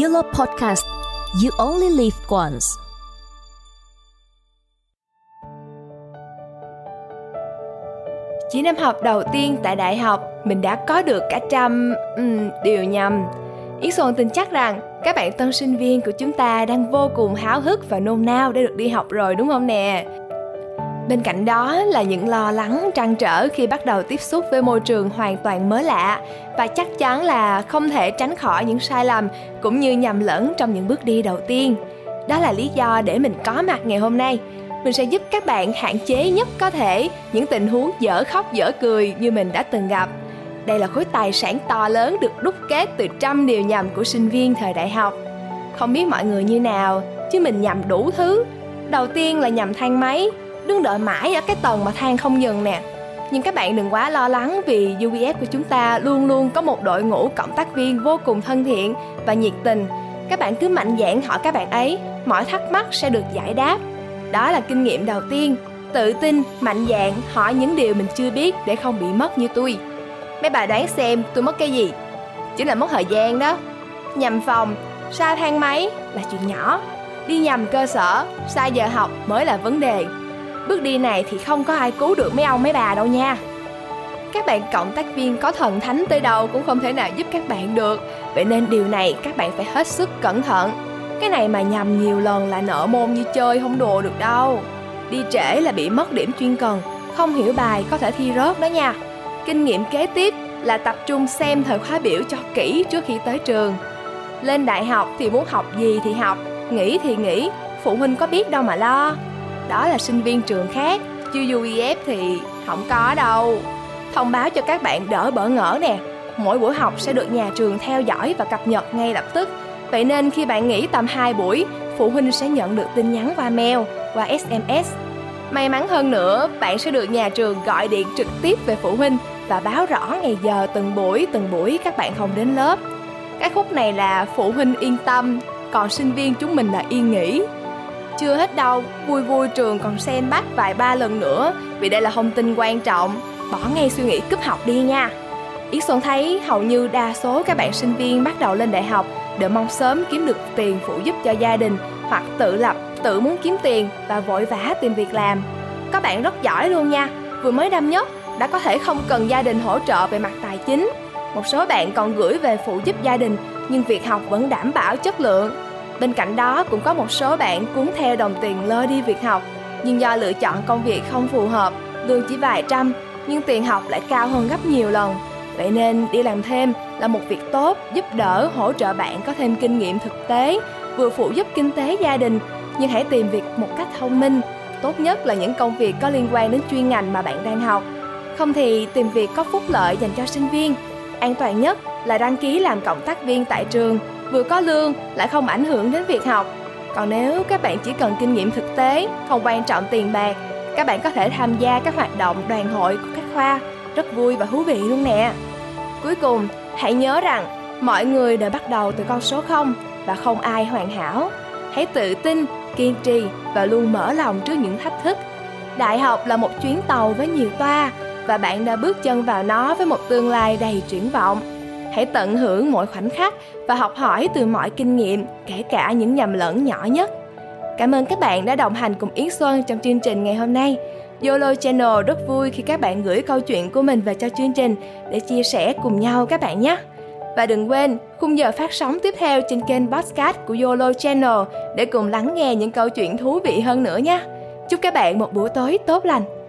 Yellow Podcast You Only Live Once Chỉ năm học đầu tiên tại đại học, mình đã có được cả trăm um, điều nhầm. Yến Xuân tin chắc rằng các bạn tân sinh viên của chúng ta đang vô cùng háo hức và nôn nao để được đi học rồi đúng không nè? Bên cạnh đó là những lo lắng trăn trở khi bắt đầu tiếp xúc với môi trường hoàn toàn mới lạ và chắc chắn là không thể tránh khỏi những sai lầm cũng như nhầm lẫn trong những bước đi đầu tiên. Đó là lý do để mình có mặt ngày hôm nay. Mình sẽ giúp các bạn hạn chế nhất có thể những tình huống dở khóc dở cười như mình đã từng gặp. Đây là khối tài sản to lớn được đúc kết từ trăm điều nhầm của sinh viên thời đại học. Không biết mọi người như nào, chứ mình nhầm đủ thứ. Đầu tiên là nhầm thang máy, đứng đợi mãi ở cái tầng mà than không dừng nè nhưng các bạn đừng quá lo lắng vì UBS của chúng ta luôn luôn có một đội ngũ cộng tác viên vô cùng thân thiện và nhiệt tình. Các bạn cứ mạnh dạn hỏi các bạn ấy, mọi thắc mắc sẽ được giải đáp. Đó là kinh nghiệm đầu tiên, tự tin, mạnh dạn hỏi những điều mình chưa biết để không bị mất như tôi. Mấy bà đoán xem tôi mất cái gì? Chỉ là mất thời gian đó. Nhầm phòng, sai thang máy là chuyện nhỏ. Đi nhầm cơ sở, sai giờ học mới là vấn đề Bước đi này thì không có ai cứu được mấy ông mấy bà đâu nha. Các bạn cộng tác viên có thần thánh tới đâu cũng không thể nào giúp các bạn được. Vậy nên điều này các bạn phải hết sức cẩn thận. Cái này mà nhầm nhiều lần là nợ môn như chơi không đùa được đâu. Đi trễ là bị mất điểm chuyên cần. Không hiểu bài có thể thi rớt đó nha. Kinh nghiệm kế tiếp là tập trung xem thời khóa biểu cho kỹ trước khi tới trường. Lên đại học thì muốn học gì thì học nghỉ thì nghỉ phụ huynh có biết đâu mà lo đó là sinh viên trường khác. Chứ UEF thì không có đâu. Thông báo cho các bạn đỡ bỡ ngỡ nè. Mỗi buổi học sẽ được nhà trường theo dõi và cập nhật ngay lập tức. Vậy nên khi bạn nghỉ tầm 2 buổi, phụ huynh sẽ nhận được tin nhắn qua mail, qua sms may mắn hơn nữa, bạn sẽ được nhà trường gọi điện trực tiếp về phụ huynh và báo rõ ngày giờ từng buổi từng buổi các bạn không đến lớp. Cái khúc này là phụ huynh yên tâm, còn sinh viên chúng mình là yên nghỉ chưa hết đâu, vui vui trường còn xem bắt vài ba lần nữa vì đây là thông tin quan trọng. Bỏ ngay suy nghĩ cúp học đi nha. Yến Xuân thấy hầu như đa số các bạn sinh viên bắt đầu lên đại học đều mong sớm kiếm được tiền phụ giúp cho gia đình hoặc tự lập, tự muốn kiếm tiền và vội vã tìm việc làm. các bạn rất giỏi luôn nha, vừa mới năm nhất đã có thể không cần gia đình hỗ trợ về mặt tài chính. Một số bạn còn gửi về phụ giúp gia đình nhưng việc học vẫn đảm bảo chất lượng Bên cạnh đó cũng có một số bạn cuốn theo đồng tiền lơ đi việc học, nhưng do lựa chọn công việc không phù hợp, lương chỉ vài trăm, nhưng tiền học lại cao hơn gấp nhiều lần. Vậy nên đi làm thêm là một việc tốt, giúp đỡ, hỗ trợ bạn có thêm kinh nghiệm thực tế, vừa phụ giúp kinh tế gia đình, nhưng hãy tìm việc một cách thông minh. Tốt nhất là những công việc có liên quan đến chuyên ngành mà bạn đang học. Không thì tìm việc có phúc lợi dành cho sinh viên. An toàn nhất là đăng ký làm cộng tác viên tại trường vừa có lương lại không ảnh hưởng đến việc học. Còn nếu các bạn chỉ cần kinh nghiệm thực tế, không quan trọng tiền bạc, các bạn có thể tham gia các hoạt động đoàn hội của các khoa, rất vui và thú vị luôn nè. Cuối cùng, hãy nhớ rằng mọi người đều bắt đầu từ con số 0 và không ai hoàn hảo. Hãy tự tin, kiên trì và luôn mở lòng trước những thách thức. Đại học là một chuyến tàu với nhiều toa và bạn đã bước chân vào nó với một tương lai đầy triển vọng hãy tận hưởng mỗi khoảnh khắc và học hỏi từ mọi kinh nghiệm kể cả những nhầm lẫn nhỏ nhất cảm ơn các bạn đã đồng hành cùng yến xuân trong chương trình ngày hôm nay Yolo Channel rất vui khi các bạn gửi câu chuyện của mình về cho chương trình để chia sẻ cùng nhau các bạn nhé. Và đừng quên, khung giờ phát sóng tiếp theo trên kênh podcast của Yolo Channel để cùng lắng nghe những câu chuyện thú vị hơn nữa nhé. Chúc các bạn một buổi tối tốt lành.